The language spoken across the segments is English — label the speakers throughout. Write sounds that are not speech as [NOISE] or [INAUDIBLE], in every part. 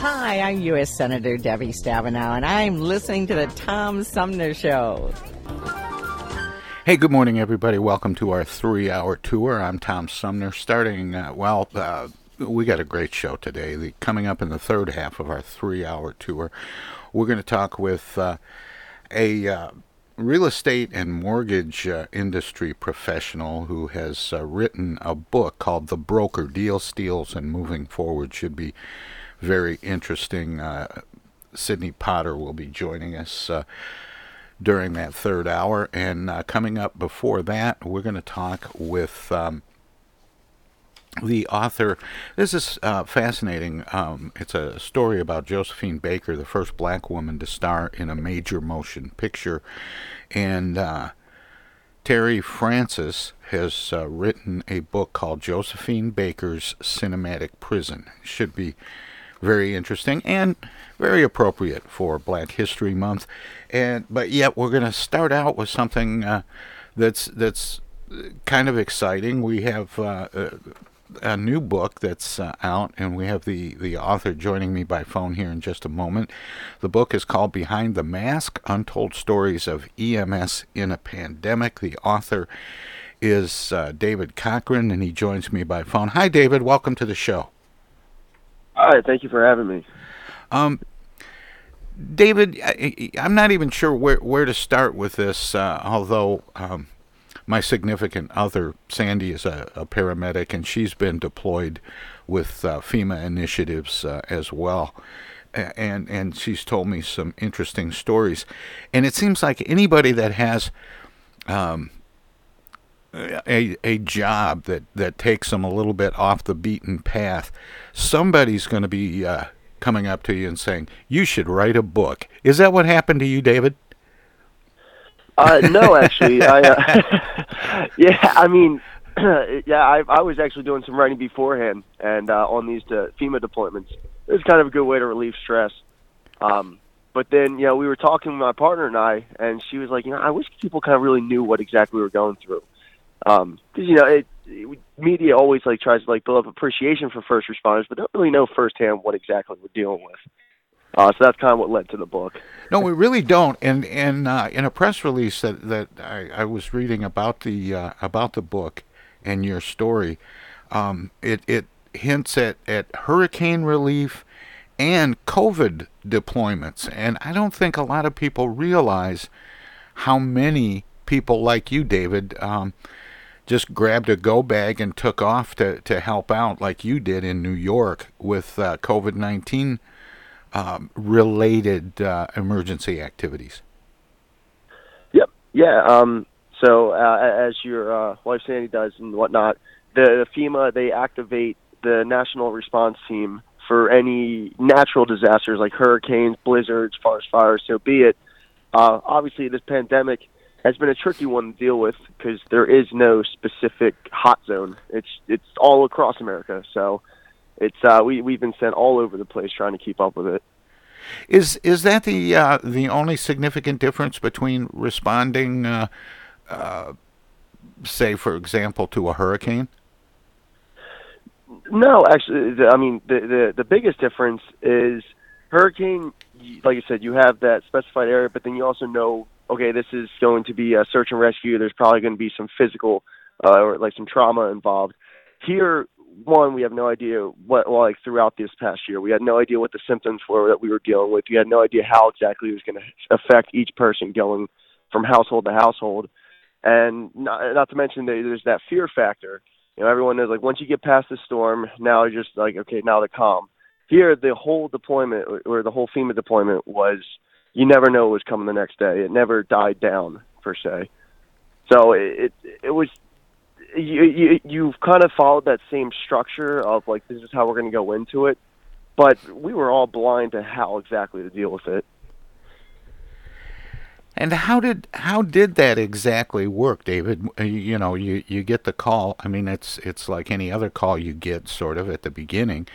Speaker 1: Hi, I'm U.S. Senator Debbie Stabenow, and I'm listening to the Tom Sumner Show.
Speaker 2: Hey, good morning, everybody. Welcome to our three hour tour. I'm Tom Sumner. Starting, uh, well, uh, we got a great show today. The, coming up in the third half of our three hour tour, we're going to talk with uh, a uh, real estate and mortgage uh, industry professional who has uh, written a book called The Broker Deal Steals and Moving Forward. Should be very interesting. Uh, Sydney Potter will be joining us uh, during that third hour. And uh, coming up before that, we're going to talk with um, the author. This is uh, fascinating. Um, it's a story about Josephine Baker, the first black woman to star in a major motion picture. And uh, Terry Francis has uh, written a book called Josephine Baker's Cinematic Prism. Should be very interesting and very appropriate for Black History Month. And but yet we're going to start out with something uh, that's that's kind of exciting. We have uh, a, a, new book that's uh, out, and we have the the author joining me by phone here in just a moment. The book is called Behind the Mask: Untold Stories of EMS in a Pandemic. The author is uh, David Cochran, and he joins me by phone. Hi, David. Welcome to the show.
Speaker 3: Hi, thank you for having me.
Speaker 2: Um, David, I, am not even sure where, where to start with this, uh, although um, my significant other, Sandy, is a, a, paramedic and she's been deployed with uh, FEMA initiatives uh, as well. And, and she's told me some interesting stories. And it seems like anybody that has um, a, a job that, that takes them a little bit off the beaten path, somebody's going to be uh, coming up to you and saying, You should write a book. Is that what happened to you, David?
Speaker 3: Uh, no, actually. I, uh, [LAUGHS] yeah, I mean, [CLEARS THROAT] yeah, I, I was actually doing some writing beforehand and uh, on these uh, FEMA deployments. It was kind of a good way to relieve stress. Um, but then, you know, we were talking with my partner and I, and she was like, you know, I wish people kind of really knew what exactly we were going through um you know it, it, media always like tries to like build up appreciation for first responders but don't really know firsthand what exactly we're dealing with uh, so that's kind of what led to the book.
Speaker 2: No, we really don't. And and uh, in a press release that that I, I was reading about the uh, about the book and your story, um, it it hints at at hurricane relief and COVID deployments. And I don't think a lot of people realize how many people like you, David, um, just grabbed a go bag and took off to, to help out like you did in New York with uh, COVID 19 um, related uh, emergency activities.
Speaker 3: Yep. Yeah. Um, So uh, as your uh, wife Sandy does and whatnot, the, the FEMA they activate the national response team for any natural disasters like hurricanes, blizzards, forest fires. So be it. Uh, obviously, this pandemic has been a tricky one to deal with because there is no specific hot zone. It's it's all across America. So it's uh, we we've been sent all over the place trying to keep up with it.
Speaker 2: Is is that the uh, the only significant difference between responding, uh, uh, say, for example, to a hurricane?
Speaker 3: No, actually, the, I mean the, the the biggest difference is hurricane. Like I said, you have that specified area, but then you also know, okay, this is going to be a search and rescue. There's probably going to be some physical uh, or like some trauma involved. Here, one, we have no idea what, like throughout this past year, we had no idea what the symptoms were that we were dealing with. We had no idea how exactly it was going to affect each person going from household to household. And not, not to mention that there's that fear factor. You know, everyone knows like once you get past the storm, now you're just like, okay, now the calm. Here, the whole deployment or the whole FEMA deployment was you never know what was coming the next day. It never died down per se. So it it, it was you, you you've kind of followed that same structure of like this is how we're going to go into it, but we were all blind to how exactly to deal with it.
Speaker 2: And how did how did that exactly work, David? Uh, you know, you, you get the call. I mean, it's it's like any other call you get, sort of at the beginning.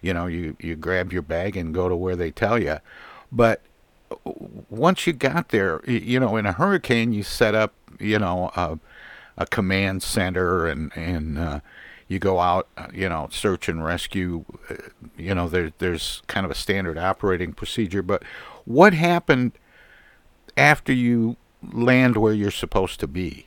Speaker 2: You know, you you grab your bag and go to where they tell you. But once you got there, you know, in a hurricane, you set up, you know, a, a command center and and uh, you go out, uh, you know, search and rescue. Uh, you know, there, there's kind of a standard operating procedure. But what happened? after you land where you're supposed to be?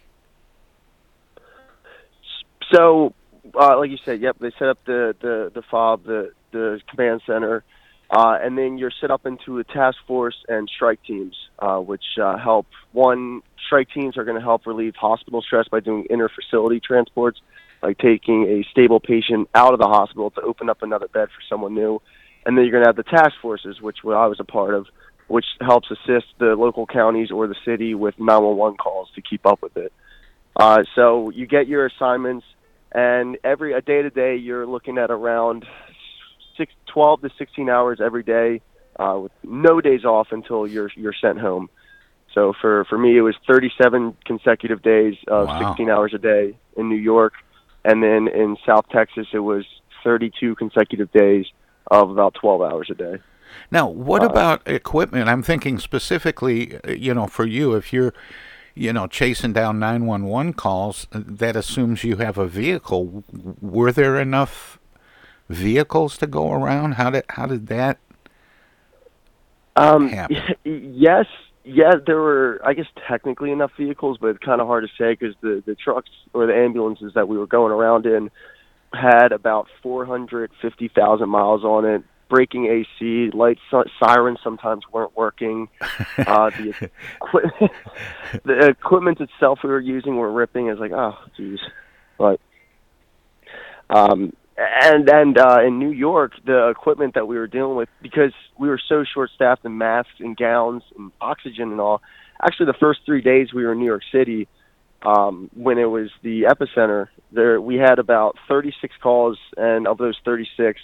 Speaker 3: So, uh, like you said, yep, they set up the the the fob, the the command center, uh, and then you're set up into a task force and strike teams, uh, which uh, help. One, strike teams are going to help relieve hospital stress by doing inter-facility transports, like taking a stable patient out of the hospital to open up another bed for someone new. And then you're going to have the task forces, which I was a part of, which helps assist the local counties or the city with 911 calls to keep up with it. Uh, so you get your assignments, and every a day to day, you're looking at around six, 12 to 16 hours every day, uh, with no days off until you're you're sent home. So for for me, it was 37 consecutive days of
Speaker 2: Wow.
Speaker 3: 16 hours a day in New York, and then in South Texas, it was 32 consecutive days of about 12 hours a day.
Speaker 2: Now, what
Speaker 3: Uh,
Speaker 2: about equipment? I'm thinking specifically, uh, you know, for you, if you're, you know, chasing down 911 calls, uh, that assumes you have a vehicle. Were there enough vehicles to go around? How did how did that?
Speaker 3: Um,
Speaker 2: happen? [LAUGHS]
Speaker 3: yes, yeah, there were, I guess, technically enough vehicles, but it's kind of hard to say because the the trucks or the ambulances that we were going around in had about 450,000 miles on it. Breaking AC, lights, sirens sometimes weren't working. [LAUGHS] Uh, the, equi- [LAUGHS] the equipment itself we were using were ripping. It's like, oh, geez. But um, and and uh, in New York, the equipment that we were dealing with, because we were so short-staffed in masks and gowns and oxygen and all. Actually, the first three days we were in New York City, um, when it was the epicenter, there we had about 36 calls, and of those 36,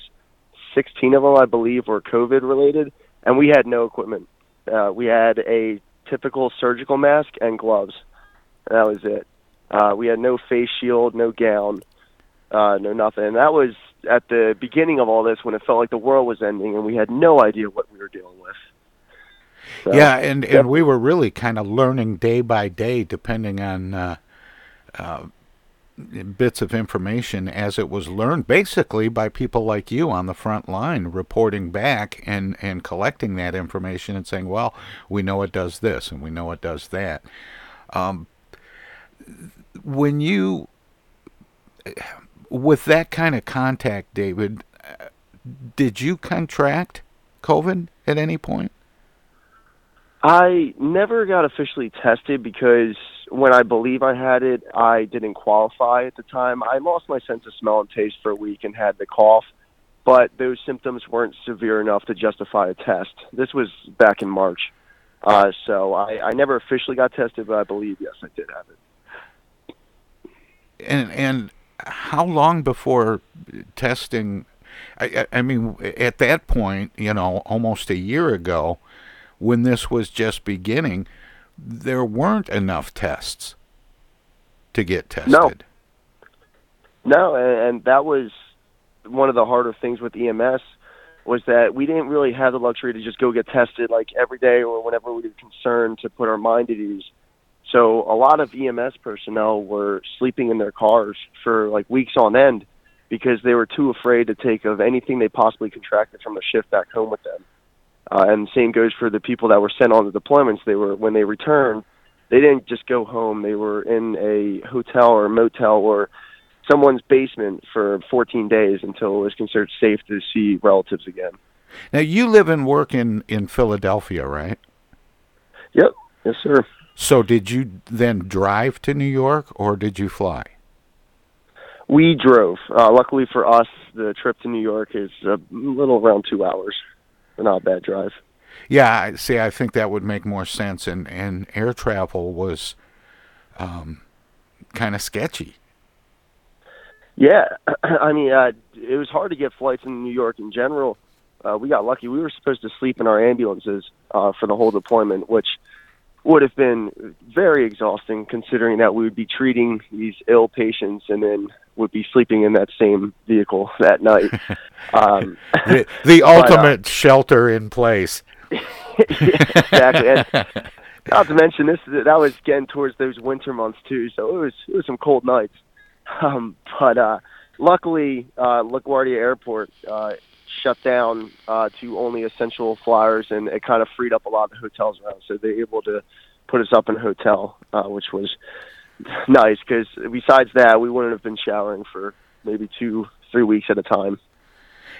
Speaker 3: 16 of them, I believe, were COVID related, and we had no equipment. Uh, we had a typical surgical mask and gloves. And that was it. Uh, we had no face shield, no gown, uh, no nothing. And that was at the beginning of all this when it felt like the world was ending, and we had no idea what we were dealing with. So,
Speaker 2: yeah, and and we were really kind of learning day by day, depending on uh, uh, bits of information as it was learned, basically by people like you on the front line, reporting back and and collecting that information and saying, well, we know it does this and we know it does that. Um, when you with that kind of contact, David, did you contract COVID at any point?
Speaker 3: I never got officially tested because when I believe I had it, I didn't qualify at the time. I lost my sense of smell and taste for a week and had the cough, but those symptoms weren't severe enough to justify a test. This was back in March. Uh, so I, I never officially got tested, but I believe, yes, I did have it.
Speaker 2: And and how long before testing? I, I mean, at that point, you know, almost a year ago, when this was just beginning, there weren't enough tests to get tested.
Speaker 3: No. No, and, and that was one of the harder things with EMS was that we didn't really have the luxury to just go get tested like every day or whenever we were concerned to put our mind at ease. So a lot of EMS personnel were sleeping in their cars for like weeks on end because they were too afraid to take of anything they possibly contracted from a shift back home with them. Uh, and the same goes for the people that were sent on the deployments. They were when they returned, they didn't just go home. They were in a hotel or motel or someone's basement for 14 days until it was considered safe to see relatives again.
Speaker 2: Now you live and work in in Philadelphia, right?
Speaker 3: Yep. Yes, sir.
Speaker 2: So did you then drive to New York or did you fly?
Speaker 3: We drove. Uh, luckily for us, the trip to New York is a little around two hours. Not a bad drive.
Speaker 2: Yeah, I- see, I think that would make more sense. And and air travel was um, kind of sketchy.
Speaker 3: Yeah, [CLEARS THROAT] I mean, uh, it was hard to get flights in New York in general. Uh, we got lucky. We were supposed to sleep in our ambulances uh, for the whole deployment, which would have been very exhausting considering that we would be treating these ill patients and then would be sleeping in that same vehicle that night. [LAUGHS] um,
Speaker 2: The, the
Speaker 3: But, uh,
Speaker 2: ultimate shelter in place. [LAUGHS]
Speaker 3: exactly. And not to mention this, that was getting towards those winter months too, so it was it was some cold nights. Um, but uh, luckily, uh, LaGuardia Airport uh, shut down uh, to only essential flyers, and it kind of freed up a lot of the hotels around. So they were able to put us up in a hotel, uh, which was nice because besides that, we wouldn't have been showering for maybe two, three weeks at a time.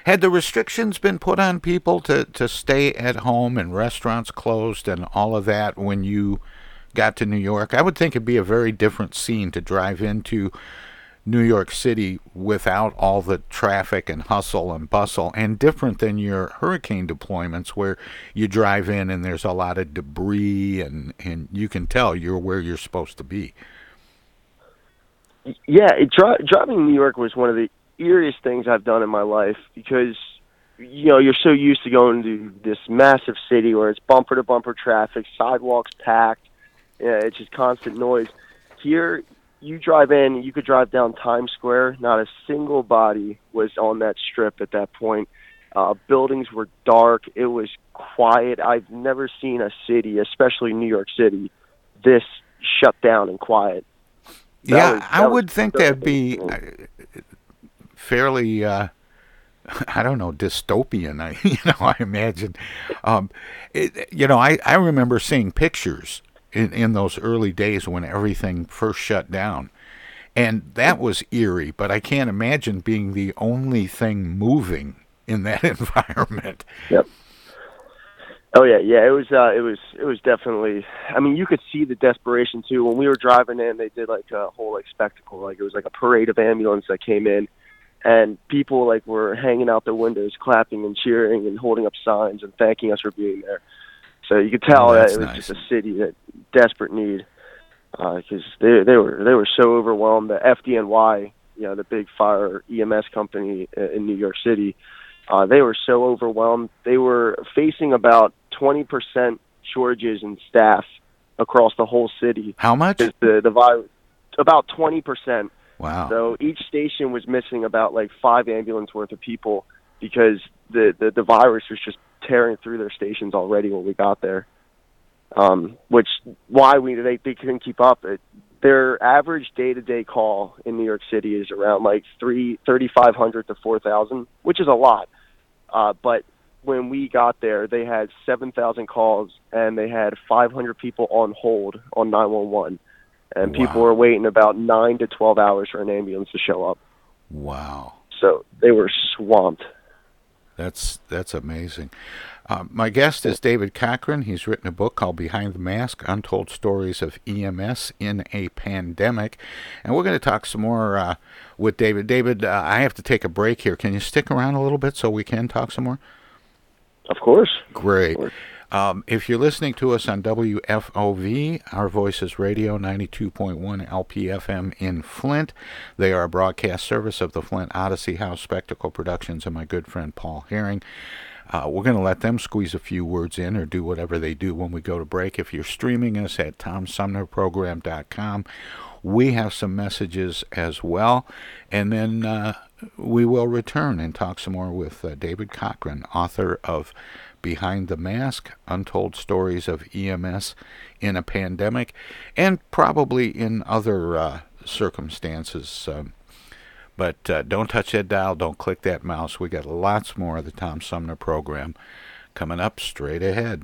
Speaker 2: Had the restrictions been put on people to, to stay at home and restaurants closed and all of that when you got to New York? I would think it'd be a very different scene to drive into New York City without all the traffic and hustle and bustle, and different than your hurricane deployments where you drive in and there's a lot of debris and, and you can tell you're where you're supposed to be.
Speaker 3: yeah, it, dri- driving New York was one of the eeriest things I've done in my life because you know you're so used to going to this massive city where it's bumper to bumper traffic, sidewalks packed, yeah, it's just constant noise. Here, you drive in, you could drive down Times Square. Not a single body was on that strip at that point. Uh, buildings were dark. It was quiet. I've never seen a city, especially New York City, this shut down and quiet. That
Speaker 2: yeah,
Speaker 3: was-
Speaker 2: I would think that'd be uh, fairly, uh, [LAUGHS] I don't know, dystopian. I, [LAUGHS] you know, I imagine. Um, it, you know, I, I remember seeing pictures in, in those early days when everything first shut down, and that was eerie. But I can't imagine being the only thing moving in that [LAUGHS] environment.
Speaker 3: Yep. Oh yeah, yeah. It was uh it was it was definitely I mean you could see the desperation too. When we were driving in they did like a whole like spectacle. Like it was like a parade of ambulance that came in and people like were hanging out their windows clapping and cheering and holding up signs and thanking us for being there. So you could tell
Speaker 2: Oh,
Speaker 3: that it was
Speaker 2: nice.
Speaker 3: just a city that desperate need because they they were they were so overwhelmed. The FDNY, you know, the big fire EMS company in New York City, uh, they were so overwhelmed. They were facing about 20% shortages in staff across the whole city.
Speaker 2: How much?
Speaker 3: The the virus, about 20%.
Speaker 2: Wow.
Speaker 3: So each station was missing about like five ambulance worth of people because the, the, the virus was just tearing through their stations already when we got there. Um, which why we they, they couldn't keep up. It, their average day to day call in New York City is around like three thirty five hundred to four thousand, which is a lot. Uh, but when we got there, they had seven thousand calls and they had five hundred people on hold on nine one one, and people were waiting about nine to twelve hours for an ambulance to show up.
Speaker 2: wow.
Speaker 3: So they were swamped.
Speaker 2: That's that's amazing. Uh, my guest is David Cochran. He's written a book called Behind the Mask: Untold Stories of EMS in a Pandemic, and we're going to talk some more uh, with David. David, uh, I have to take a break here. Can you stick around a little bit so we can talk some more?
Speaker 3: Of course.
Speaker 2: Great. Um, if you're listening to us on WFOV, Our Voices Radio 92.1 LPFM in Flint, they are a broadcast service of the Flint Odyssey House Spectacle Productions and my good friend Paul Herring. Uh, we're going to let them squeeze a few words in or do whatever they do when we go to break. If you're streaming us at TomSumnerProgram.com, we have some messages as well. And then uh, we will return and talk some more with uh, David Cochran, author of Behind the Mask Untold Stories of EMS in a Pandemic, and probably in other uh, circumstances. Um, but uh, don't touch that dial, don't click that mouse. We got lots more of the Tom Sumner program coming up straight ahead.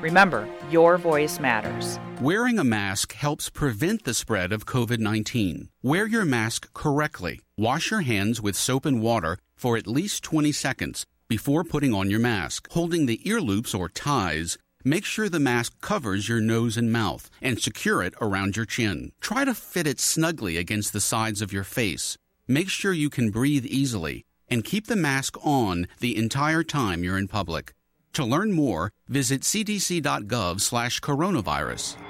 Speaker 4: Remember, your voice matters.
Speaker 5: Wearing a mask helps prevent the spread of COVID 19. Wear your mask correctly. Wash your hands with soap and water for at least 20 seconds before putting on your mask. Holding the ear loops or ties, make sure the mask covers your nose and mouth and secure it around your chin. Try to fit it snugly against the sides of your face. Make sure you can breathe easily and keep the mask on the entire time you're in public. To learn more, visit cdc.gov/coronavirus.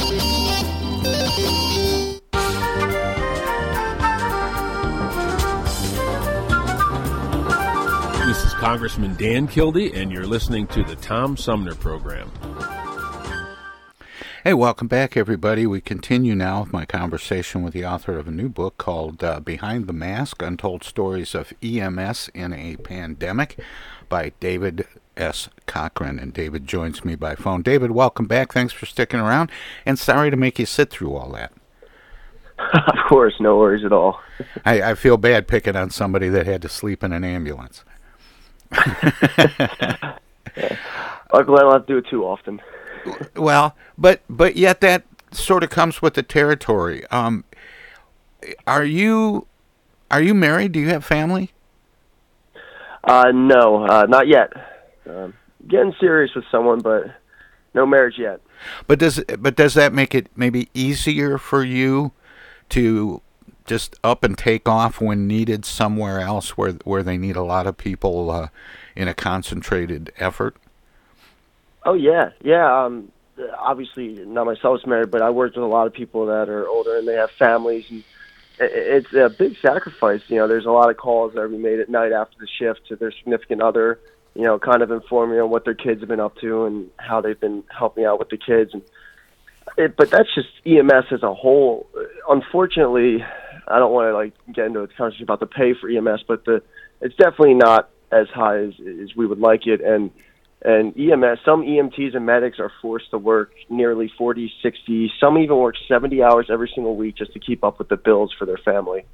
Speaker 6: Congressman Dan Kildee, and you're listening to the Tom Sumner Program.
Speaker 2: Hey, welcome back, everybody. We continue now with my conversation with the author of a new book called uh, Behind the Mask Untold Stories of EMS in a Pandemic by David S. Cochran. And David joins me by phone. David, welcome back. Thanks for sticking around. And sorry to make you sit through all that. [LAUGHS]
Speaker 3: of course, no worries at all.
Speaker 2: I, I feel bad picking on somebody that had to sleep in an ambulance. [LAUGHS]
Speaker 3: Luckily, I don't have to do it too often
Speaker 2: well, but but yet that sort of comes with the territory. Um, are you are you married? Do you have family?
Speaker 3: Uh, no, uh, not yet. Um, getting serious with someone, but no marriage yet.
Speaker 2: But does but does that make it maybe easier for you to just up and take off when needed somewhere else where where they need a lot of people uh, in a concentrated effort?
Speaker 3: Oh yeah, yeah. Um, obviously, not myself married, but I worked with a lot of people that are older and they have families, and it's a big sacrifice. You know, there's a lot of calls that being made at night after the shift to their significant other. You know, kind of informing on what their kids have been up to and how they've been helping out with the kids. And it, but that's just EMS as a whole. Unfortunately, I don't want to like get into a conversation about the pay for EMS, but the it's definitely not as high as, as we would like it, and and EMS, some EMTs and medics are forced to work nearly 40, 60, some even work 70 hours every single week just to keep up with the bills for their family.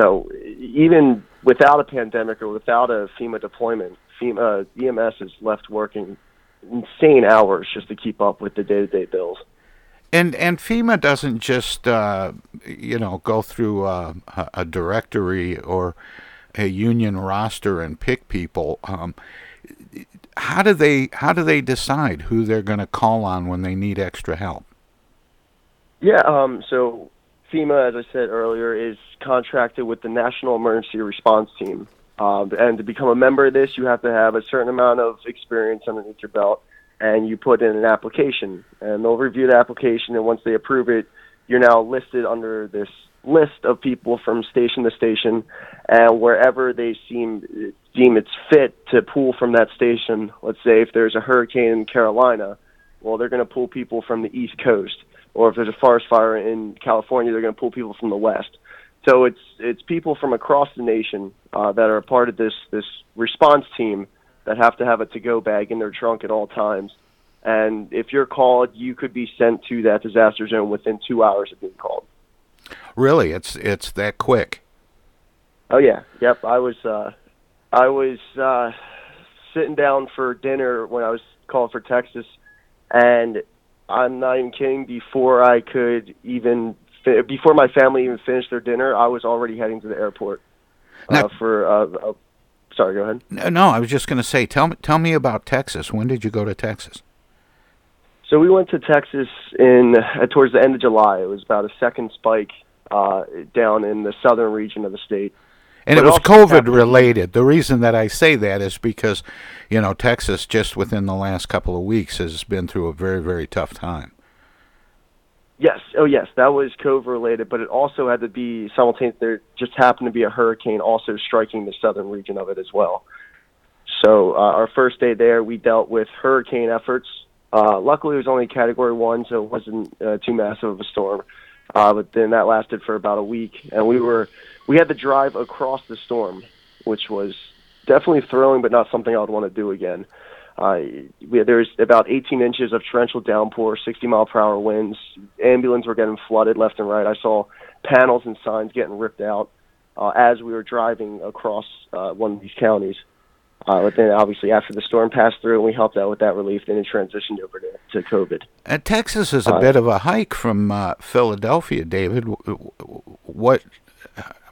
Speaker 3: So even without a pandemic or without a FEMA deployment, FEMA, EMS is left working insane hours just to keep up with the day-to-day bills.
Speaker 2: And and FEMA doesn't just uh, you know go through uh, a, directory or a union roster and pick people. Um, how do they how do they decide who they're going to call on when they need extra help?
Speaker 3: Yeah, um, so FEMA, as I said earlier, is contracted with the National Emergency Response Team. Um, and to become a member of this, you have to have a certain amount of experience underneath your belt, and you put in an application. And they'll review the application, and once they approve it, you're now listed under this list of people from station to station, and wherever they seem deem it's fit to pull from that station. Let's say if there's a hurricane in Carolina, well, they're going to pull people from the East Coast, or if there's a forest fire in California, they're going to pull people from the West. So it's it's people from across the nation uh, that are a part of this this response team that have to have a to-go bag in their trunk at all times. And if you're called, you could be sent to that disaster zone within two hours of being called.
Speaker 2: Really, it's it's that quick.
Speaker 3: Oh yeah, yep. I was uh, I was uh, sitting down for dinner when I was called for Texas, and I'm not even kidding. Before I could even before my family even finished their dinner, I was already heading to the airport uh, now, for. Uh, uh, sorry, go ahead.
Speaker 2: No, I was just going to say, tell me, tell me about Texas. When did you go to Texas?
Speaker 3: So we went to Texas in uh, towards the end of July. It was about a second spike uh, down in the southern region of the state.
Speaker 2: And but it was COVID related. The reason that I say that is because, you know, Texas just within the last couple of weeks has been through a very, very tough time.
Speaker 3: Yes. Oh, yes. That was COVID related, but it also had to be simultaneous. There just happened to be a hurricane also striking the southern region of it as well. So uh, our first day there, we dealt with hurricane efforts. Uh, luckily, it was only Category One, so it wasn't uh, too massive of a storm. Uh, but then that lasted for about a week, and we were we had to drive across the storm, which was definitely thrilling, but not something I would want to do again. Uh, we there's about 18 inches of torrential downpour, 60 mile per hour winds. Ambulance were getting flooded left and right. I saw panels and signs getting ripped out uh, as we were driving across uh, one of these counties. Uh, but then, obviously, after the storm passed through and we helped out with that relief, then it transitioned over to, to COVID.
Speaker 2: And Texas is a uh, bit of a hike from uh, Philadelphia, David. What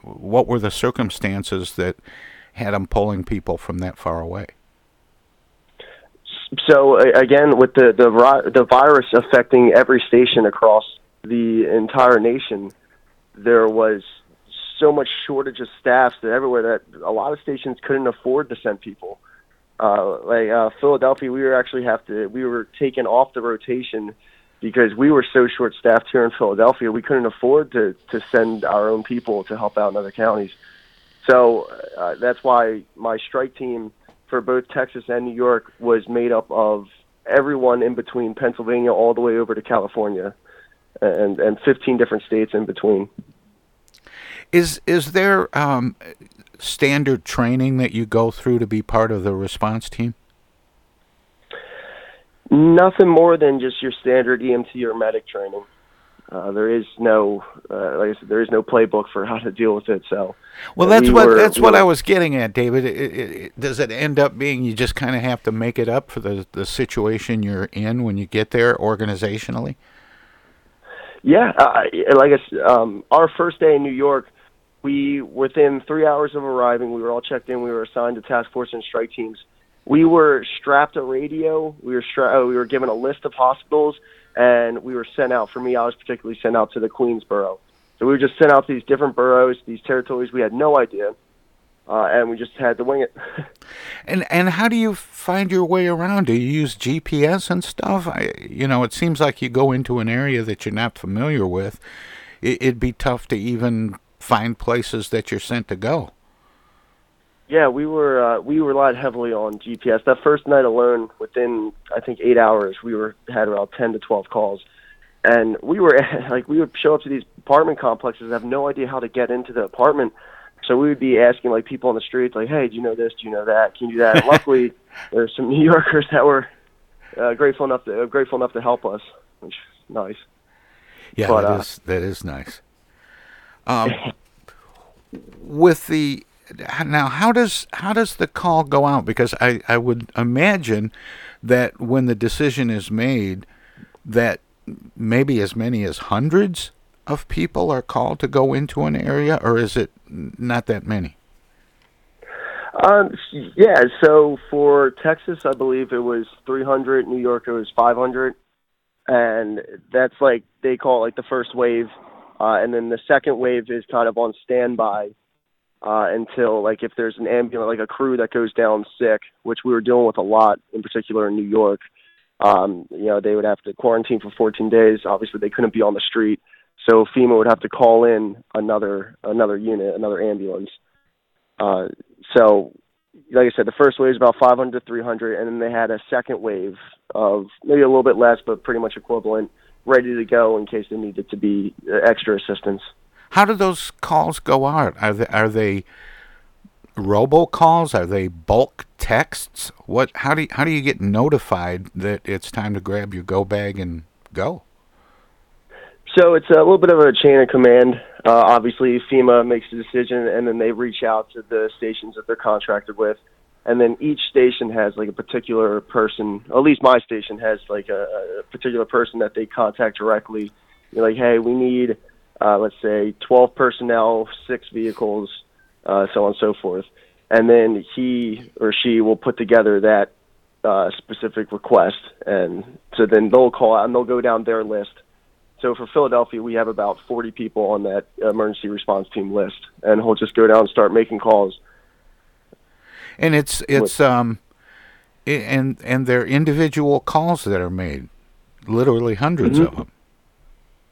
Speaker 2: what were the circumstances that had them pulling people from that far away?
Speaker 3: So again, with the the the virus affecting every station across the entire nation, there was so much shortage of staffs that everywhere that a lot of stations couldn't afford to send people. Uh, like uh, Philadelphia, we were actually have to we were taken off the rotation because we were so short staffed here in Philadelphia, we couldn't afford to to send our own people to help out in other counties. So uh, that's why my strike team for both Texas and New York was made up of everyone in between Pennsylvania all the way over to California, and and 15 different states in between.
Speaker 2: Is is there um, standard training that you go through to be part of the response team?
Speaker 3: Nothing more than just your standard EMT or medic training. Uh, there is no, uh, like I said, there is no playbook for how to deal with it. So,
Speaker 2: Well,
Speaker 3: uh,
Speaker 2: that's
Speaker 3: we
Speaker 2: what
Speaker 3: were-
Speaker 2: that's
Speaker 3: we
Speaker 2: what
Speaker 3: were-
Speaker 2: I was getting at, David. It, it, it, does it end up being you just kind of have to make it up for the the situation you're in when you get there organizationally?
Speaker 3: Yeah, uh, like I s um, our first day in New York, we within three hours of arriving, we were all checked in. We were assigned to task force and strike teams. We were strapped a radio. We were stra- uh, we were given a list of hospitals, and we were sent out. For me, I was particularly sent out to the Queensboro. So we were just sent out to these different boroughs, these territories. We had no idea, uh, and we just had to wing it. [LAUGHS]
Speaker 2: And and how do you find your way around? Do you use GPS and stuff? I, you know, it seems like you go into an area that you're not familiar with. It, it'd be tough to even find places that you're sent to go.
Speaker 3: Yeah, we were uh, we relied heavily on GPS. That first night alone, within I think eight hours, we were had around ten to twelve calls, and we were [LAUGHS] like we would show up to these apartment complexes, and have no idea how to get into the apartment. So we would be asking like people on the streets, like, "Hey, do you know this? Do you know that? Can you do that?" [LAUGHS] And luckily, there's some [LAUGHS] New Yorkers that were uh, grateful enough to uh, grateful enough to help us, which is nice.
Speaker 2: Yeah,
Speaker 3: But,
Speaker 2: that
Speaker 3: uh,
Speaker 2: is that is nice. Um, with the now, how does how does the call go out? Because I I would imagine that when the decision is made, that maybe as many as hundreds of people are called to go into an area, or is it not that many?
Speaker 3: Um, yeah, so for Texas, I believe it was 300. New York, it was 500. And that's like, they call it like the first wave. Uh, and then the second wave is kind of on standby uh, until, like, if there's an ambulance, like a crew that goes down sick, which we were dealing with a lot, in particular in New York. Um, you know, they would have to quarantine for 14 days. Obviously, they couldn't be on the street. So FEMA would have to call in another another unit, another ambulance. Uh, so, like I said, the first wave is about 500 to 300, and then they had a second wave of maybe a little bit less, but pretty much equivalent, ready to go in case there needed to be uh, extra assistance.
Speaker 2: How do those calls go out? Are they are they robocalls? Are they bulk texts? What? How do you, how do you get notified that it's time to grab your go bag and go?
Speaker 3: So it's a little bit of a chain of command. Uh, obviously, FEMA makes the decision, and then they reach out to the stations that they're contracted with, and then each station has like a particular person. At least my station has like a, a particular person that they contact directly. You're like, hey, we need, uh, let's say, 12 personnel, six vehicles, uh, so on and so forth, and then he or she will put together that uh, specific request, and so then they'll call out and they'll go down their list. So for Philadelphia, we have about 40 people on that emergency response team list, and he'll just go down and start making calls.
Speaker 2: And it's it's um, and and they're individual calls that are made, literally 100s
Speaker 3: Mhm.
Speaker 2: of them.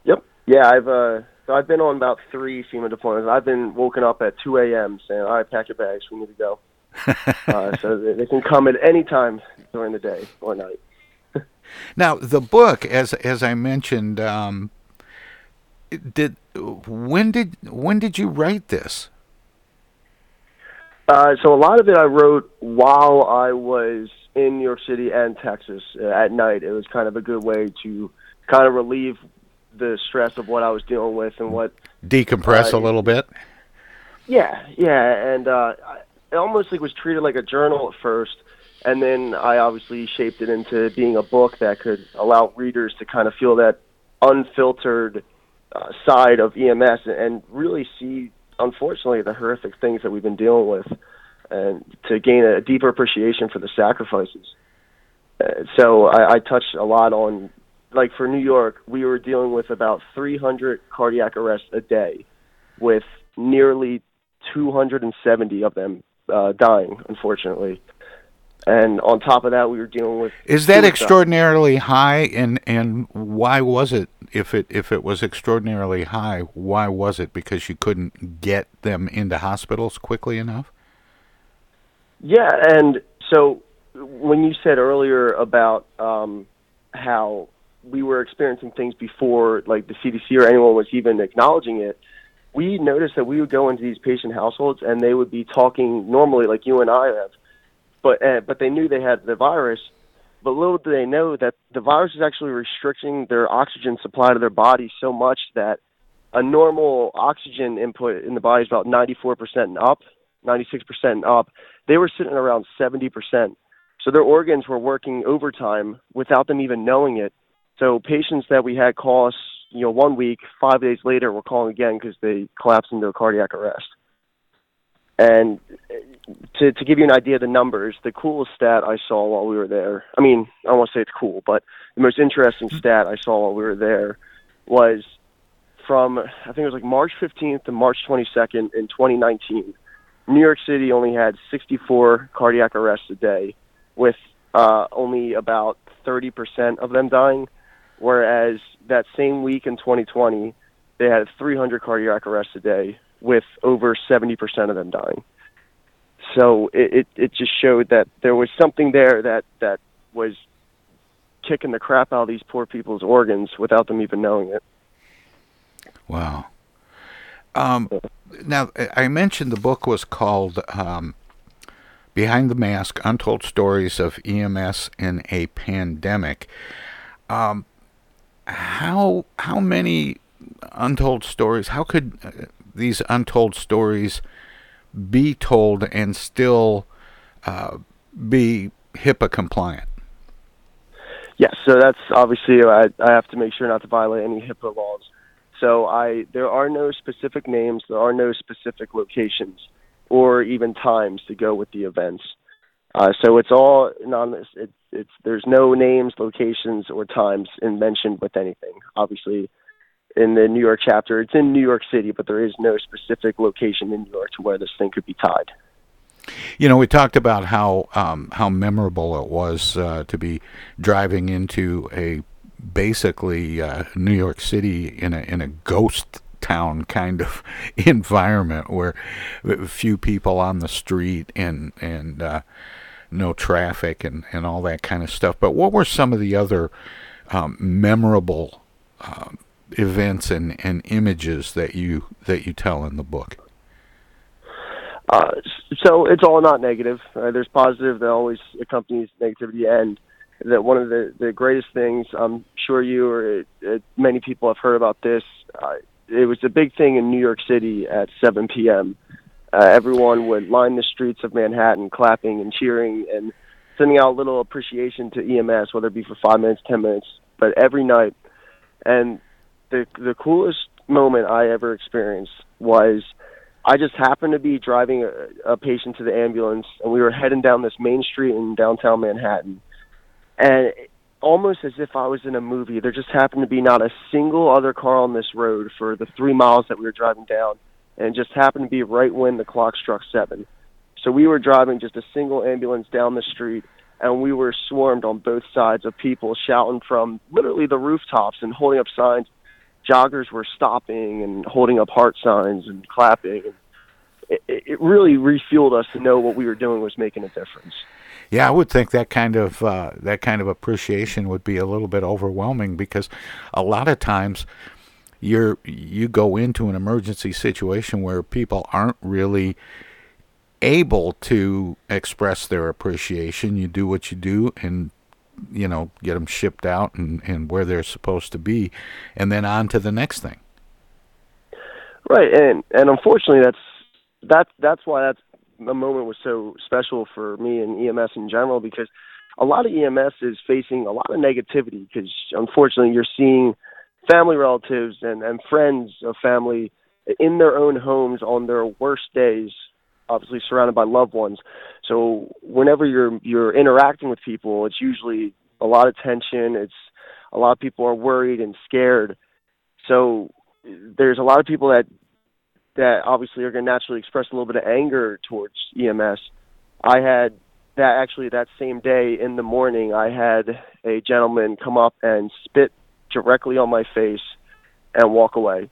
Speaker 3: Yep. Yeah, I've uh, so I've been on about three FEMA deployments. I've been woken up at 2 a.m. saying, "All right, pack your bags, we need to go." [LAUGHS] uh, so they, they can come at any time during the day or night. [LAUGHS]
Speaker 2: Now the book, as as I mentioned, um, did when did when did you write this?
Speaker 3: Uh, so a lot of it I wrote while I was in New York City and Texas uh, at night. It was kind of a good way to kind of relieve the stress of what I was dealing with and what
Speaker 2: Decompress
Speaker 3: Uh,
Speaker 2: a little bit.
Speaker 3: Yeah, yeah, and uh, it almost like was treated like a journal at first, and then I obviously shaped it into being a book that could allow readers to kind of feel that unfiltered uh, side of EMS and really see, unfortunately, the horrific things that we've been dealing with, and to gain a deeper appreciation for the sacrifices. Uh, so I, I touched a lot on, like for New York, we were dealing with about 300 cardiac arrests a day, with nearly 270 of them uh, dying, unfortunately. And on top of that, we were dealing with
Speaker 2: Is that extraordinarily high? And and why was it? If it if it was extraordinarily high, why was it? Because you couldn't get them into hospitals quickly enough.
Speaker 3: Yeah, and so when you said earlier about um, how we were experiencing things before, like the CDC or anyone was even acknowledging it, we noticed that we would go into these patient households and they would be talking normally, like you and I have, but uh, but they knew they had the virus. But little do they know that the virus is actually restricting their oxygen supply to their body so much that a normal oxygen input in the body is about 94% and up, 96% and up. They were sitting around 70%. So their organs were working overtime without them even knowing it. So patients that we had call us, you know, one week, five days later, were calling again because they collapsed into a cardiac arrest. And to to give you an idea of the numbers, the coolest stat I saw while we were there. I mean, I don't want to say it's cool, but the most interesting stat I saw while we were there was from I think it was like March 15th to March 22nd in 2019. New York City only had 64 cardiac arrests a day, with uh, only about 30% of them dying. Whereas that same week in 2020, they had 300 cardiac arrests a day, with over 70% of them dying. So it, it, it just showed that there was something there that, that was kicking the crap out of these poor people's organs without them even knowing it.
Speaker 2: Wow. Um, now, I mentioned the book was called um, Behind the Mask Untold Stories of EMS in a Pandemic. Um, how, how many untold stories, how could uh, these untold stories be told and still uh, be HIPAA compliant?
Speaker 3: Yes, so that's obviously I, I have to make sure not to violate any HIPAA laws. So I there are no specific names, there are no specific locations or even times to go with the events. Uh, so it's all anonymous. It, it's there's no names, locations, or times in mentioned with anything. Obviously, in the New York chapter, it's in New York City, but there is no specific location in New York to where this thing could be tied.
Speaker 2: You know, we talked about how um, how memorable it was uh, to be driving into a basically uh, New York City in a in a ghost town kind of [LAUGHS] environment where few people on the street and and uh, no traffic and and all that kind of stuff. But what were some of the other um, memorable um, events and, and images that you that you tell in the book?
Speaker 3: Uh, so it's all not negative. Uh, there's positive that always accompanies negativity, and that one of the the greatest things I'm sure you or uh, many people have heard about this. Uh, it was a big thing in New York City at 7 p.m. Uh, everyone would line the streets of Manhattan, clapping and cheering and sending out a little appreciation to EMS, whether it be for five minutes, ten minutes, but every night. And the the coolest moment I ever experienced was I just happened to be driving a, a patient to the ambulance, and we were heading down this main street in downtown Manhattan and almost as if I was in a movie. There just happened to be not a single other car on this road for the three miles that we were driving down, and just happened to be right when the clock struck seven. So we were driving just a single ambulance down the street, and we were swarmed on both sides of people shouting from literally the rooftops and holding up signs. Joggers were stopping and holding up heart signs and clapping. It, it really refueled us to know what we were doing was making a difference.
Speaker 2: Yeah, I would think that kind of uh, that kind of appreciation would be a little bit overwhelming because a lot of times you're you go into an emergency situation where people aren't really able to express their appreciation. You do what you do and you know get them shipped out and, and where they're supposed to be, and then on to the next thing.
Speaker 3: Right, and and unfortunately, that's that's that's why that's a moment was so special for me and EMS in general because a lot of EMS is facing a lot of negativity because unfortunately you're seeing family relatives and, and friends of family in their own homes on their worst days, obviously surrounded by loved ones. So whenever you're you're interacting with people, it's usually a lot of tension. It's a lot of people are worried and scared. So there's a lot of people that that obviously are going to naturally express a little bit of anger towards EMS. I had that actually that same day in the morning, I had a gentleman come up and spit directly on my face and walk away.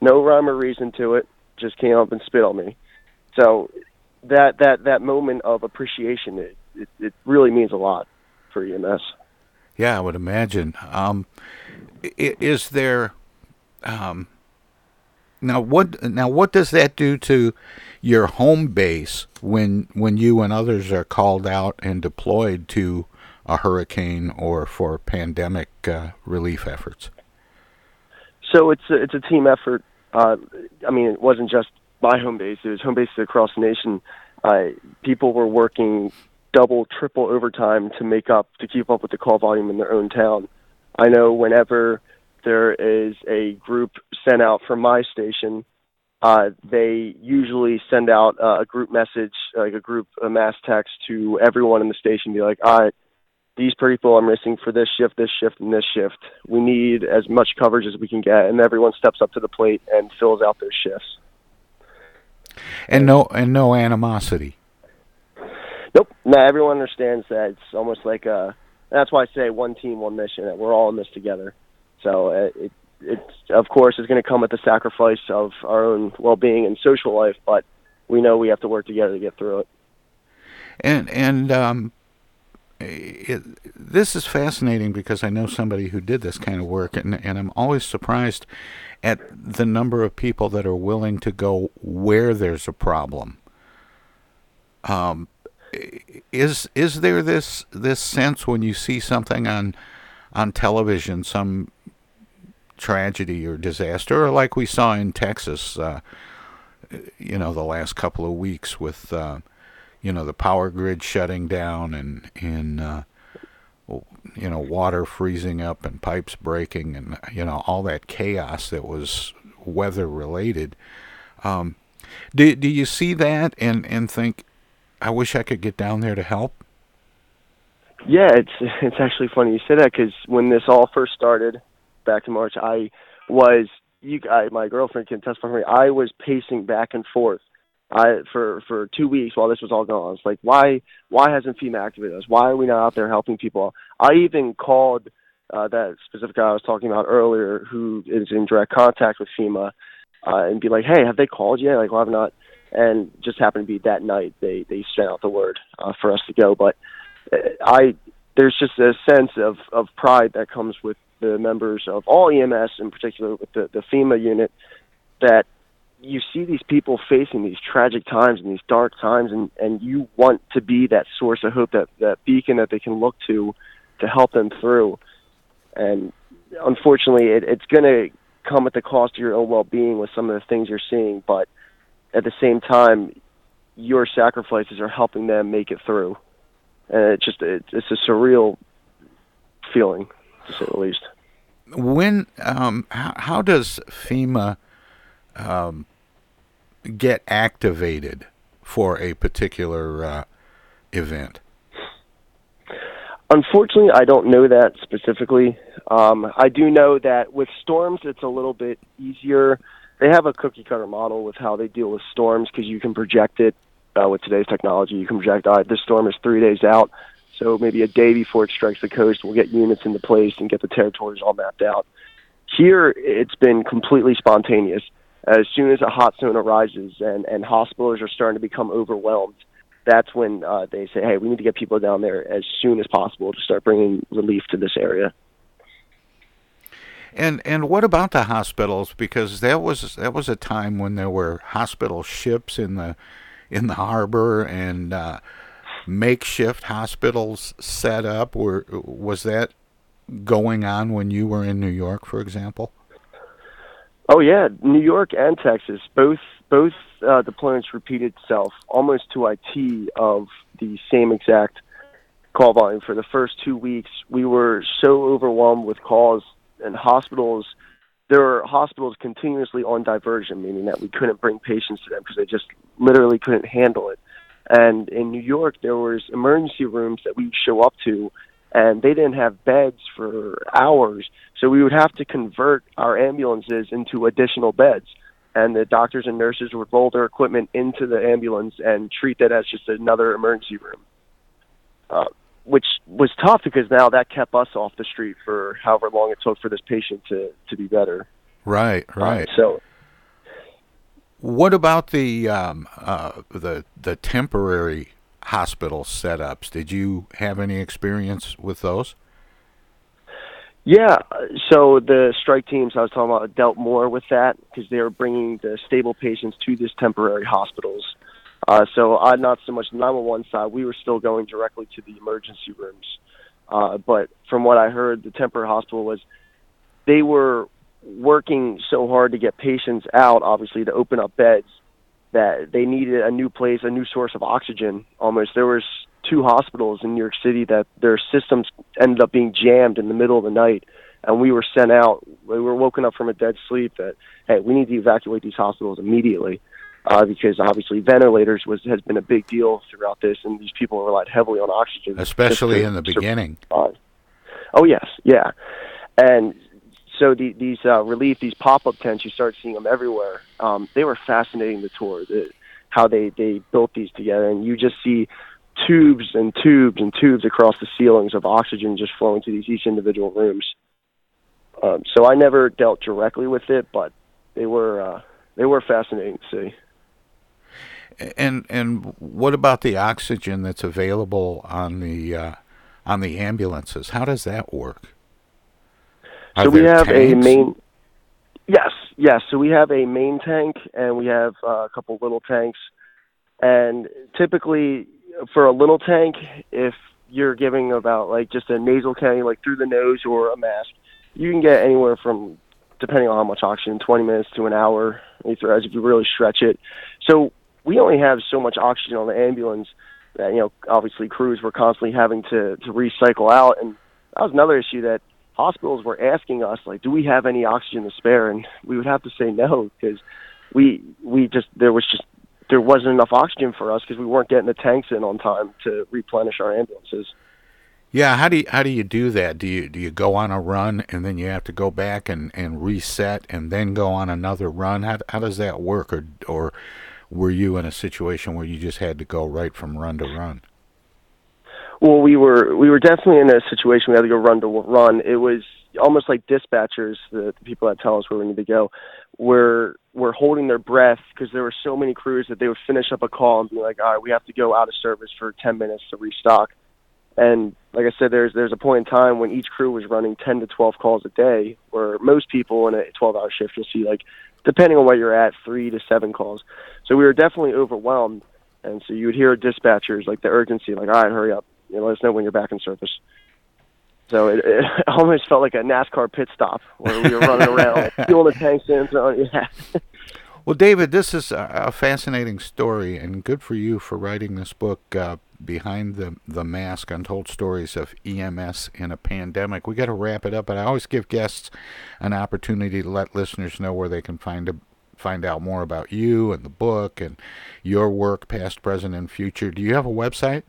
Speaker 3: No rhyme or reason to it, just came up and spit on me. So that that that moment of appreciation, it, it, it really means a lot for EMS.
Speaker 2: Yeah, I would imagine. Um, is there um, now what now what does that do to your home base when when you and others are called out and deployed to a hurricane or for pandemic uh, relief efforts?
Speaker 3: So it's a, it's a team effort. Uh, I mean, it wasn't just my home base; it was home bases across the nation. Uh, people were working double, triple overtime to make up to keep up with the call volume in their own town. I know whenever there is a group sent out from my station, uh, they usually send out uh, a group message, like a group a mass text to everyone in the station, be like, "All right, these people are missing for this shift, this shift, and this shift. We need as much coverage as we can get," and everyone steps up to the plate and fills out those shifts.
Speaker 2: And no and no animosity.
Speaker 3: Nope. No, everyone understands that it's almost like a. That's why I say one team, one mission. That we're all in this together. So it, it, of course is going to come at the sacrifice of our own well-being and social life, but we know we have to work together to get through it.
Speaker 2: And and um, it, this is fascinating because I know somebody who did this kind of work, and and I'm always surprised at the number of people that are willing to go where there's a problem. Um, is is there this this sense when you see something on on television, some tragedy or disaster, or like we saw in Texas, uh, you know, the last couple of weeks with, uh, you know, the power grid shutting down and and uh, you know water freezing up and pipes breaking and you know all that chaos that was weather related. Um, do do you see that and and think, I wish I could get down there to help?
Speaker 3: Yeah, it's it's actually funny you say that because when this all first started back in March, I was you. I, my girlfriend can testify for me. I was pacing back and forth. I for for two weeks while this was all going on. It's like why why hasn't FEMA activated us? Why are we not out there helping people? I even called uh, that specific guy I was talking about earlier, who is in direct contact with FEMA, uh, and be like, hey, have they called yet? Like, why have not? And just happened to be that night they they sent out the word uh, for us to go. But uh, I there's just a sense of of pride that comes with the members of all EMS, in particular with the, the FEMA unit, that you see these people facing these tragic times and these dark times, and, and you want to be that source of hope, that, that beacon that they can look to to help them through. And unfortunately, it, it's going to come at the cost of your own well being with some of the things you're seeing, but at the same time, your sacrifices are helping them make it through. And it's just, it, it's a surreal feeling to say the least.
Speaker 2: When um, how, how does FEMA um, get activated for a particular uh, event?
Speaker 3: Unfortunately, I don't know that specifically. Um, I do know that with storms, it's a little bit easier. They have a cookie cutter model with how they deal with storms because you can project it uh, with today's technology. You can project, all right, this storm is three days out. So maybe a day before it strikes the coast, we'll get units into place and get the territories all mapped out. Here, it's been completely spontaneous. As soon as a hot zone arises and, and hospitals are starting to become overwhelmed, that's when uh, they say, hey, we need to get people down there as soon as possible to start bringing relief to this area.
Speaker 2: And and what about the hospitals? Because that was that was a time when there were hospital ships in the in the harbor and uh, makeshift hospitals set up. Were was that going on when you were in New York, for example?
Speaker 3: Oh yeah, New York and Texas both both uh, deployments repeated itself almost to IT of the same exact call volume. For the first two weeks, we were so overwhelmed with calls and hospitals. There were hospitals continuously on diversion, meaning that we couldn't bring patients to them because they just literally couldn't handle it. And in New York, there was emergency rooms that we would show up to, and they didn't have beds for hours. So we would have to convert our ambulances into additional beds. And the doctors and nurses would roll their equipment into the ambulance and treat that as just another emergency room. Uh, which was tough because now that kept us off the street for however long it took for this patient to, to be better.
Speaker 2: Right, right.
Speaker 3: Uh, so
Speaker 2: What about the um, uh, the the temporary hospital setups. Did you have any experience with those?
Speaker 3: Yeah, so the strike teams I was talking about dealt more with that because they were bringing the stable patients to these temporary hospitals. Uh, so I not so much the 911 side. We were still going directly to the emergency rooms. Uh, but from what I heard, the temporary hospital was they were working so hard to get patients out, obviously to open up beds, that they needed a new place, a new source of oxygen. Almost there was two hospitals in New York City that their systems ended up being jammed in the middle of the night, and we were sent out. We were woken up from a dead sleep that hey, we need to evacuate these hospitals immediately. Uh, because obviously ventilators was has been a big deal throughout this, and these people relied heavily on oxygen,
Speaker 2: especially in the beginning.
Speaker 3: Survive. Oh yes, yeah, and so the, these uh, relief, these pop-up tents, you start seeing them everywhere. Um, they were fascinating. The tour, the, how they they built these together, and you just see tubes and tubes and tubes across the ceilings of oxygen just flowing to these each individual rooms. Um, so I never dealt directly with it, but they were uh, they were fascinating to see.
Speaker 2: And and what about the oxygen that's available on the uh, on the ambulances? How does that work?
Speaker 3: Are so we have tanks? a main. Yes, yes. So we have a main tank, and we have uh, a couple little tanks. And typically, for a little tank, if you're giving about like just a nasal cannula, like through the nose or a mask, you can get anywhere from, depending on how much oxygen, 20 minutes to an hour, ether as if you really stretch it. So we only have so much oxygen on the ambulance that you know obviously crews were constantly having to to recycle out, and that was another issue that hospitals were asking us like, do we have any oxygen to spare? And we would have to say no because we we just there was just there wasn't enough oxygen for us because we weren't getting the tanks in on time to replenish our ambulances.
Speaker 2: Yeah, how do you how do you do that? Do you do you go on a run and then you have to go back and, and reset and then go on another run? How how does that work? Or or were you in a situation where you just had to go right from run to run?
Speaker 3: Well, we were we were definitely in a situation we had to go run to run. It was almost like dispatchers, the, the people that tell us where we need to go, were were holding their breath because there were so many crews that they would finish up a call and be like, "All right, we have to go out of service for ten minutes to restock." And like I said, there's there's a point in time when each crew was running ten to twelve calls a day, where most people in a twelve hour shift you'll see like, depending on where you're at, three to seven calls. So we were definitely overwhelmed, and so you would hear dispatchers like the urgency, like, "All right, hurry up, let us know when you're back in service." So it, it [LAUGHS] almost felt like a NASCAR pit stop where we were running around, [LAUGHS] fueling the tanks in. So yeah.
Speaker 2: Well, David, this is a fascinating story, and good for you for writing this book, uh, Behind the, the Mask Untold Stories of EMS in a Pandemic. We got to wrap it up, but I always give guests an opportunity to let listeners know where they can find a, find out more about you and the book and your work, past, present, and future. Do you have a website?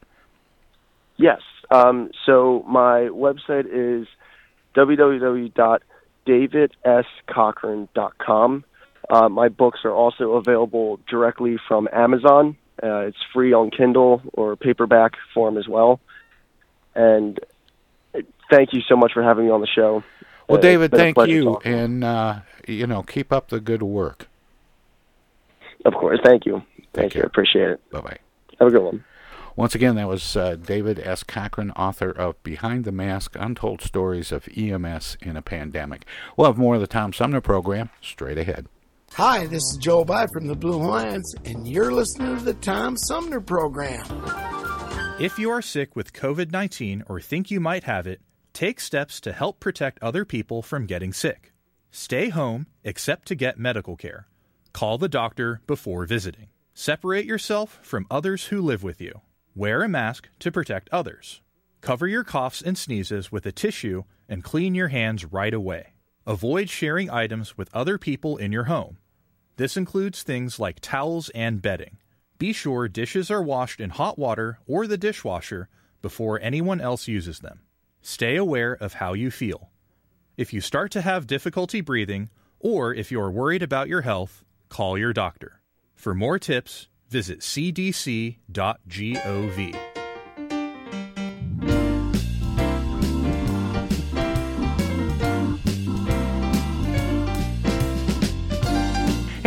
Speaker 3: Yes. Um, so my website is www.davidscochran.com. Uh, my books are also available directly from Amazon. Uh, it's free on Kindle or paperback form as well. And thank you so much for having me on the show.
Speaker 2: Well, uh, David, thank you, and uh, you know, keep up the good work.
Speaker 3: Of course, thank you. Thank, thank you. Appreciate it.
Speaker 2: Bye bye.
Speaker 3: Have a good one.
Speaker 2: Once again, that was uh, David S. Cochran, author of Behind the Mask Untold Stories of EMS in a Pandemic. We'll have more of the Tom Sumner program straight ahead.
Speaker 7: Hi, this is Joe By from the Blue Hawaiians, and you're listening to the Tom Sumner program.
Speaker 8: If you are sick with COVID 19 or think you might have it, take steps to help protect other people from getting sick. Stay home except to get medical care. Call the doctor before visiting. Separate yourself from others who live with you. Wear a mask to protect others. Cover your coughs and sneezes with a tissue and clean your hands right away. Avoid sharing items with other people in your home. This includes things like towels and bedding. Be sure dishes are washed in hot water or the dishwasher before anyone else uses them. Stay aware of how you feel. If you start to have difficulty breathing, or if you're worried about your health, call your doctor. For more tips, visit cdc.gov.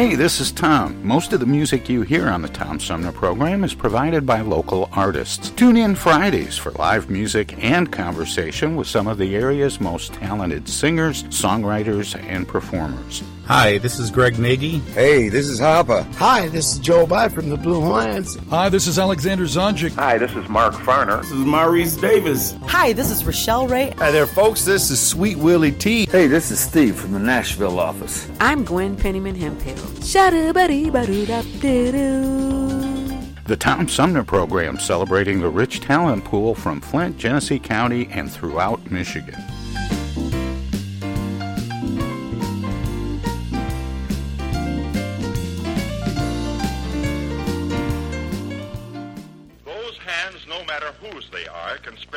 Speaker 2: Hey, this is Tom. Most of the music you hear on the Tom Sumner program is provided by local artists. Tune in Fridays for live music and conversation with some of the area's most talented singers, songwriters, and performers.
Speaker 9: Hi, this is Greg Nagy.
Speaker 10: Hey, this is Harper.
Speaker 7: Hi, this is Joe By from the Blue Hawaiians.
Speaker 11: Hi, this is Alexander Zonjic.
Speaker 12: Hi, this is Mark Farner.
Speaker 13: This is Maurice Davis.
Speaker 14: Hi, this is Rochelle Ray.
Speaker 15: Hi there, folks. This is Sweet Willie T.
Speaker 16: Hey, this is Steve from the Nashville office.
Speaker 17: I'm Gwen Pennyman Hemphill.
Speaker 2: The Tom Sumner program celebrating the rich talent pool from Flint, Genesee County, and throughout Michigan.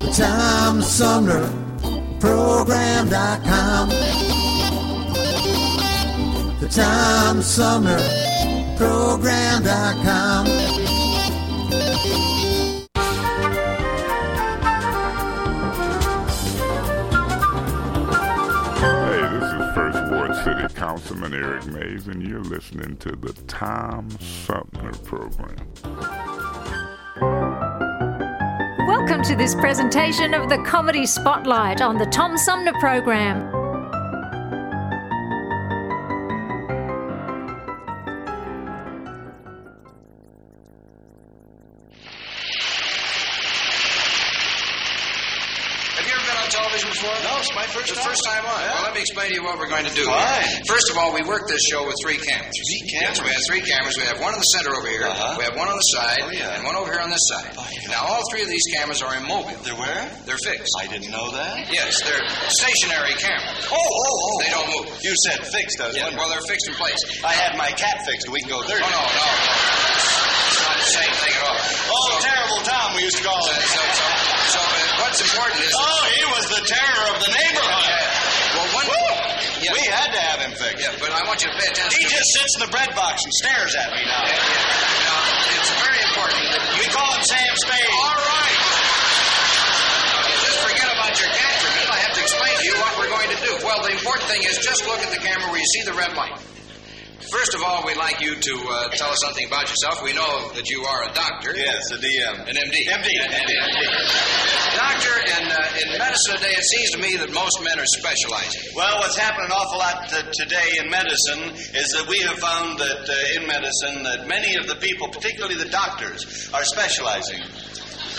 Speaker 18: The Tom Sumner Program.com. The Tom Sumner Program.com.
Speaker 19: Hey, this is First Ward City Councilman Eric Mays, and you're listening to the Tom Sumner Program.
Speaker 20: Welcome to this presentation of the Comedy Spotlight on the Tom Sumner Program.
Speaker 21: Explain to you what we're going to do.
Speaker 22: Fine.
Speaker 21: First of all, we work this show with three cameras.
Speaker 22: Three
Speaker 21: Yes, we have three cameras. We have one in the center over here.
Speaker 22: Uh-huh.
Speaker 21: We have one on the side,
Speaker 22: Oh, yeah.
Speaker 21: and one over here on this side. Oh, yeah. Now, all three of these cameras are immobile.
Speaker 22: They're where?
Speaker 21: They're fixed.
Speaker 22: I didn't know that.
Speaker 21: Yes, they're stationary cameras.
Speaker 22: Oh, oh, oh.
Speaker 21: They don't move.
Speaker 22: You said fixed, doesn't
Speaker 21: Yeah, well, they're fixed in place.
Speaker 22: I had my cat fixed a week ago.
Speaker 21: Oh, no, no, no. It's not the same thing at all.
Speaker 22: Oh, terrible Tom, we used to call
Speaker 21: So,
Speaker 22: him.
Speaker 21: so, so, so uh, what's important is...
Speaker 22: Oh, he was the terror of the neighborhood.
Speaker 21: One... Yeah.
Speaker 22: We had to have him fixed.
Speaker 21: Yeah, but I want you to pay attention
Speaker 22: He just sits in the bread box and stares at me now.
Speaker 21: Now, it's very important that you...
Speaker 22: We call him Sam Spade.
Speaker 21: All right. Now, just forget about your cat for a minute. I have to explain to you what we're going to do. Well, the important thing is just look at the camera where you see the red light. First of all, we'd like you to uh, tell us something about yourself. We know that you are a doctor.
Speaker 22: Yes, a DM.
Speaker 21: An MD.
Speaker 22: MD.
Speaker 21: An MD. Doctor, in, uh, in medicine today, it seems to me that most men are specializing.
Speaker 22: Well, what's happened an awful lot today in medicine is that we have found that uh, in medicine that many of the people, particularly the doctors, are specializing.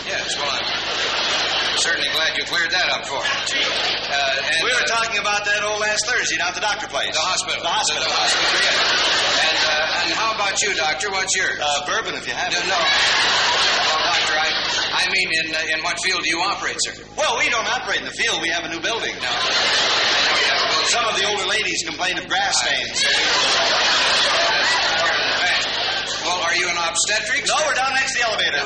Speaker 21: Yes, well, I'm certainly glad you cleared that up for me. Uh, and,
Speaker 22: we were
Speaker 21: uh,
Speaker 22: talking about that old last Thursday down at the doctor place.
Speaker 21: The hospital.
Speaker 22: The hospital.
Speaker 21: The, hospital, yeah. And, uh, and how about you, Doctor? What's yours?
Speaker 22: Uh, bourbon, if you have
Speaker 21: No,
Speaker 22: it.
Speaker 21: no. Well, Doctor, I, I mean, in uh, in what field do you operate, sir?
Speaker 22: Well, we don't operate in the field. We have a new building.
Speaker 21: No. I know you have a building.
Speaker 22: Some of the older ladies complain of grass stains.
Speaker 21: Well, are you an obstetrics?
Speaker 22: No, we're down next to the elevator.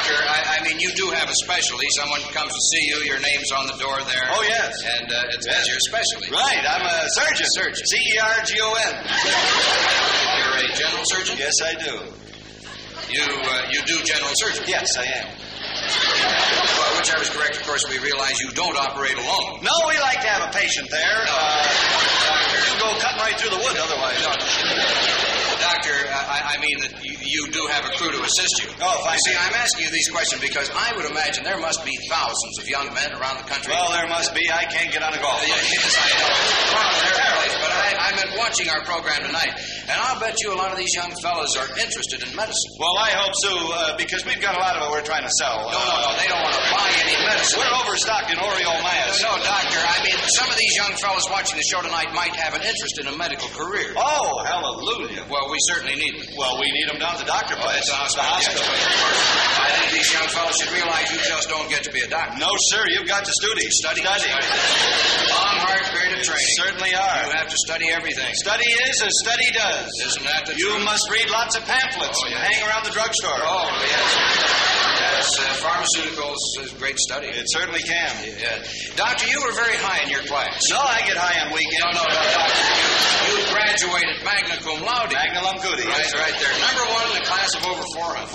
Speaker 21: Doctor, I, I mean, you do have a specialty. Someone comes to see you, your name's on the door there.
Speaker 22: Oh, yes.
Speaker 21: And uh, it's that's your specialty.
Speaker 22: Right, I'm a surgeon.
Speaker 21: Surgeon.
Speaker 22: C E R G O N.
Speaker 21: You're a general surgeon?
Speaker 22: Yes, I do.
Speaker 21: You, uh, you do general surgery?
Speaker 22: Yes, I am.
Speaker 21: Well, whichever is correct, of course, we realize you don't operate alone.
Speaker 22: No, we like to have a patient there. Uh, you go cutting right through the wood otherwise.
Speaker 21: Doctor, I, I mean that you, you do have a crew to assist you.
Speaker 22: Oh, fine.
Speaker 21: You see, I'm asking you these questions because I would imagine there must be thousands of young men around the country.
Speaker 22: Well, there must be. I can't get on a golf.
Speaker 21: Yes, I know. Well, in every place, but I, I meant watching our program tonight, and I'll bet you a lot of these young fellas are interested in medicine.
Speaker 22: Well, I hope so, uh, because we've got a lot of it we're trying to sell.
Speaker 21: No, no, no, they don't want to buy any medicine.
Speaker 22: We're overstocked in Oreo Mayas.
Speaker 21: No, doctor, I mean, some of these young fellas watching the show tonight might have an interest in a medical career.
Speaker 22: Oh, hallelujah.
Speaker 21: Well, we certainly need them.
Speaker 22: Well, we need them down at the doctor
Speaker 21: Oh,
Speaker 22: place.
Speaker 21: a
Speaker 22: the
Speaker 21: hospital.
Speaker 22: hospital.
Speaker 21: I think these young fellas should realize you just don't get to be a doctor.
Speaker 22: No, sir, you've got to study.
Speaker 21: Study.
Speaker 22: Study.
Speaker 21: Long, hard period training.
Speaker 22: Certainly are.
Speaker 21: You have to study everything.
Speaker 22: Study is as study does.
Speaker 21: Isn't that the truth?
Speaker 22: You
Speaker 21: truth?
Speaker 22: must read lots of pamphlets
Speaker 21: Oh,
Speaker 22: and hang around the drugstore.
Speaker 21: Oh, yes. Yes, uh, pharmaceuticals is a great study.
Speaker 22: It certainly can.
Speaker 21: Yeah. Doctor, you were very high in your class.
Speaker 22: No, I get high on weekends.
Speaker 21: No, no, no, doctor. You, you graduated magna cum laude.
Speaker 22: Magna cum laude.
Speaker 21: Right,
Speaker 22: yes,
Speaker 21: right there. Number one in the class of over 400.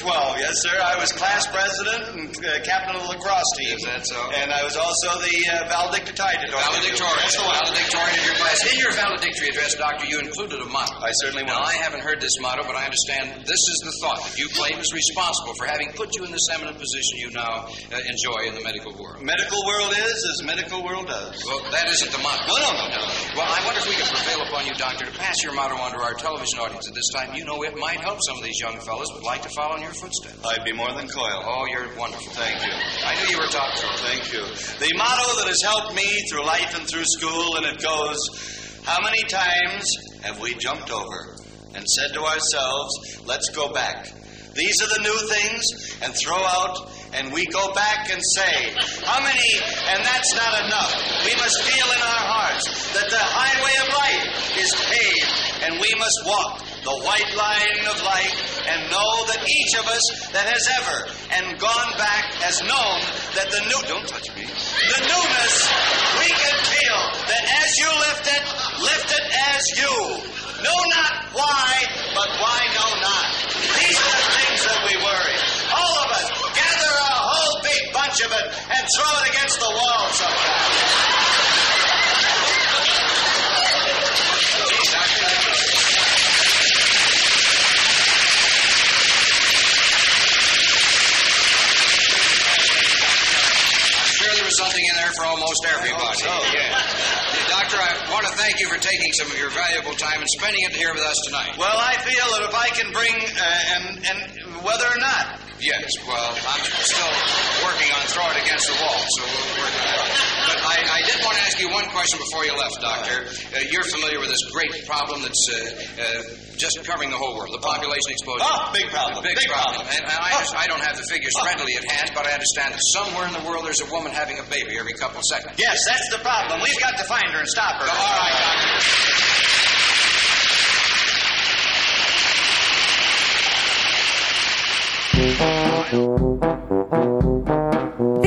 Speaker 22: 412, yes, sir. I was class president and uh, captain of the lacrosse team.
Speaker 21: Is that so?
Speaker 22: And I was also the uh, valedictorian.
Speaker 21: Valedictorian.
Speaker 22: That's the one.
Speaker 21: Valedictorian of your class. In your valedictory address, Doctor, you included a motto.
Speaker 22: I certainly
Speaker 21: Now. I haven't heard this motto, but I understand this is the thought that you claim is responsible for having put you in this eminent position you now uh, enjoy in the medical world.
Speaker 22: Medical world is as medical world does.
Speaker 21: Well, that isn't the motto.
Speaker 22: No, no, no, no.
Speaker 21: Well, I wonder if we could prevail upon you, Doctor, to pass your motto on to our television audience at this time. You know, it might help some of these young fellows would like to follow in your footsteps.
Speaker 22: I'd be more than coil.
Speaker 21: Oh, you're wonderful.
Speaker 22: Thank you.
Speaker 21: I knew you were top drawer.
Speaker 22: Thank you. The motto that has helped me through life and through school, and it goes, How many times have we jumped over and said to ourselves, Let's go back? These are the new things, and throw out, and we go back and say, How many, and that's not enough. We must feel in our hearts that the highway of life is paved, and we must walk the white line of life and know that each of us that has ever and gone back has known that the new don't touch me the newness we can feel that as you lift it lift it as you know not why but why know not these are the things that we worry all of us gather a whole big bunch of it and throw it against the wall sometime
Speaker 21: I'm sure there was something in there for almost everybody.
Speaker 22: Oh,
Speaker 21: yeah. I want to thank you for taking some of your valuable time and spending it here with us tonight.
Speaker 22: well i feel that if i can bring uh, and and whether or not
Speaker 21: Yes, well, I'm still working on throw it against the wall, so we'll work on that. But I, I did want to ask you one question before you left, Doctor. Uh, you're familiar with this great problem that's uh, uh, just covering the whole world, the population explosion.
Speaker 22: Oh, big problem,
Speaker 21: Big,
Speaker 22: big
Speaker 21: problem.
Speaker 22: problem.
Speaker 21: And, and I, just, I don't have the figures readily at hand, but I understand that somewhere in the world there's a woman having a baby every couple of seconds.
Speaker 22: yes that's the problem we've got to find her and stop her
Speaker 21: All right, Doctor.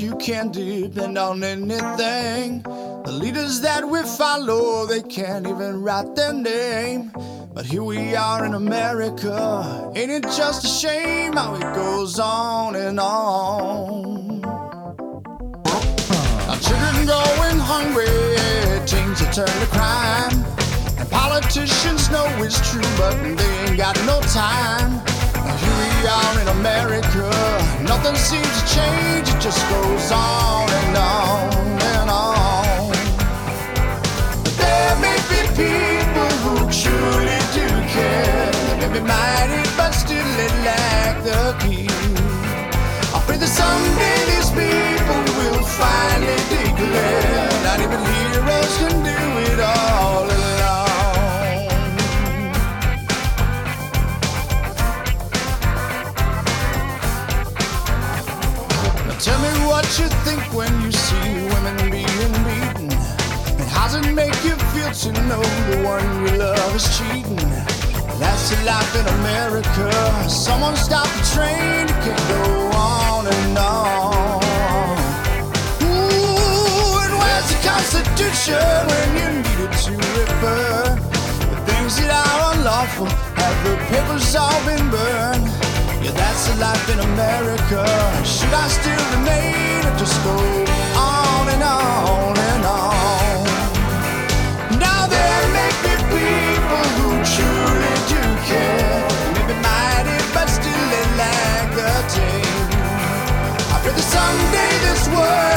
Speaker 7: You can't depend on anything. The leaders that we follow, they can't even write their name. But here we are in America. Ain't it just a shame how it goes on and on? Our children going hungry, teens are turn to crime. And politicians know it's true, but they ain't got no time. We are in America. Nothing seems to change, it just goes on and on and on. There may be people who truly do care. They may be mighty, but still they lack the key. I pray that someday these people will finally declare not even heroes can do it all what you think when you see women being beaten. And how's it make you feel to know the one you love is cheating? That's the life in America. Someone stop the train, it can go on and on. Ooh, and where's the Constitution when you need it to refer? The things that are unlawful have the papers all been burned. Yeah, that's the life in America. Should I still remain or just go on and on and on? Now there may be people who truly do care. Maybe mighty, but still they lack. I pray that someday this world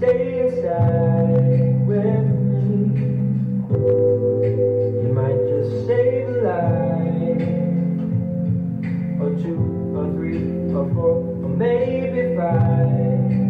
Speaker 23: stay inside with me. You might just save a life, or two, or three, or four, or maybe five.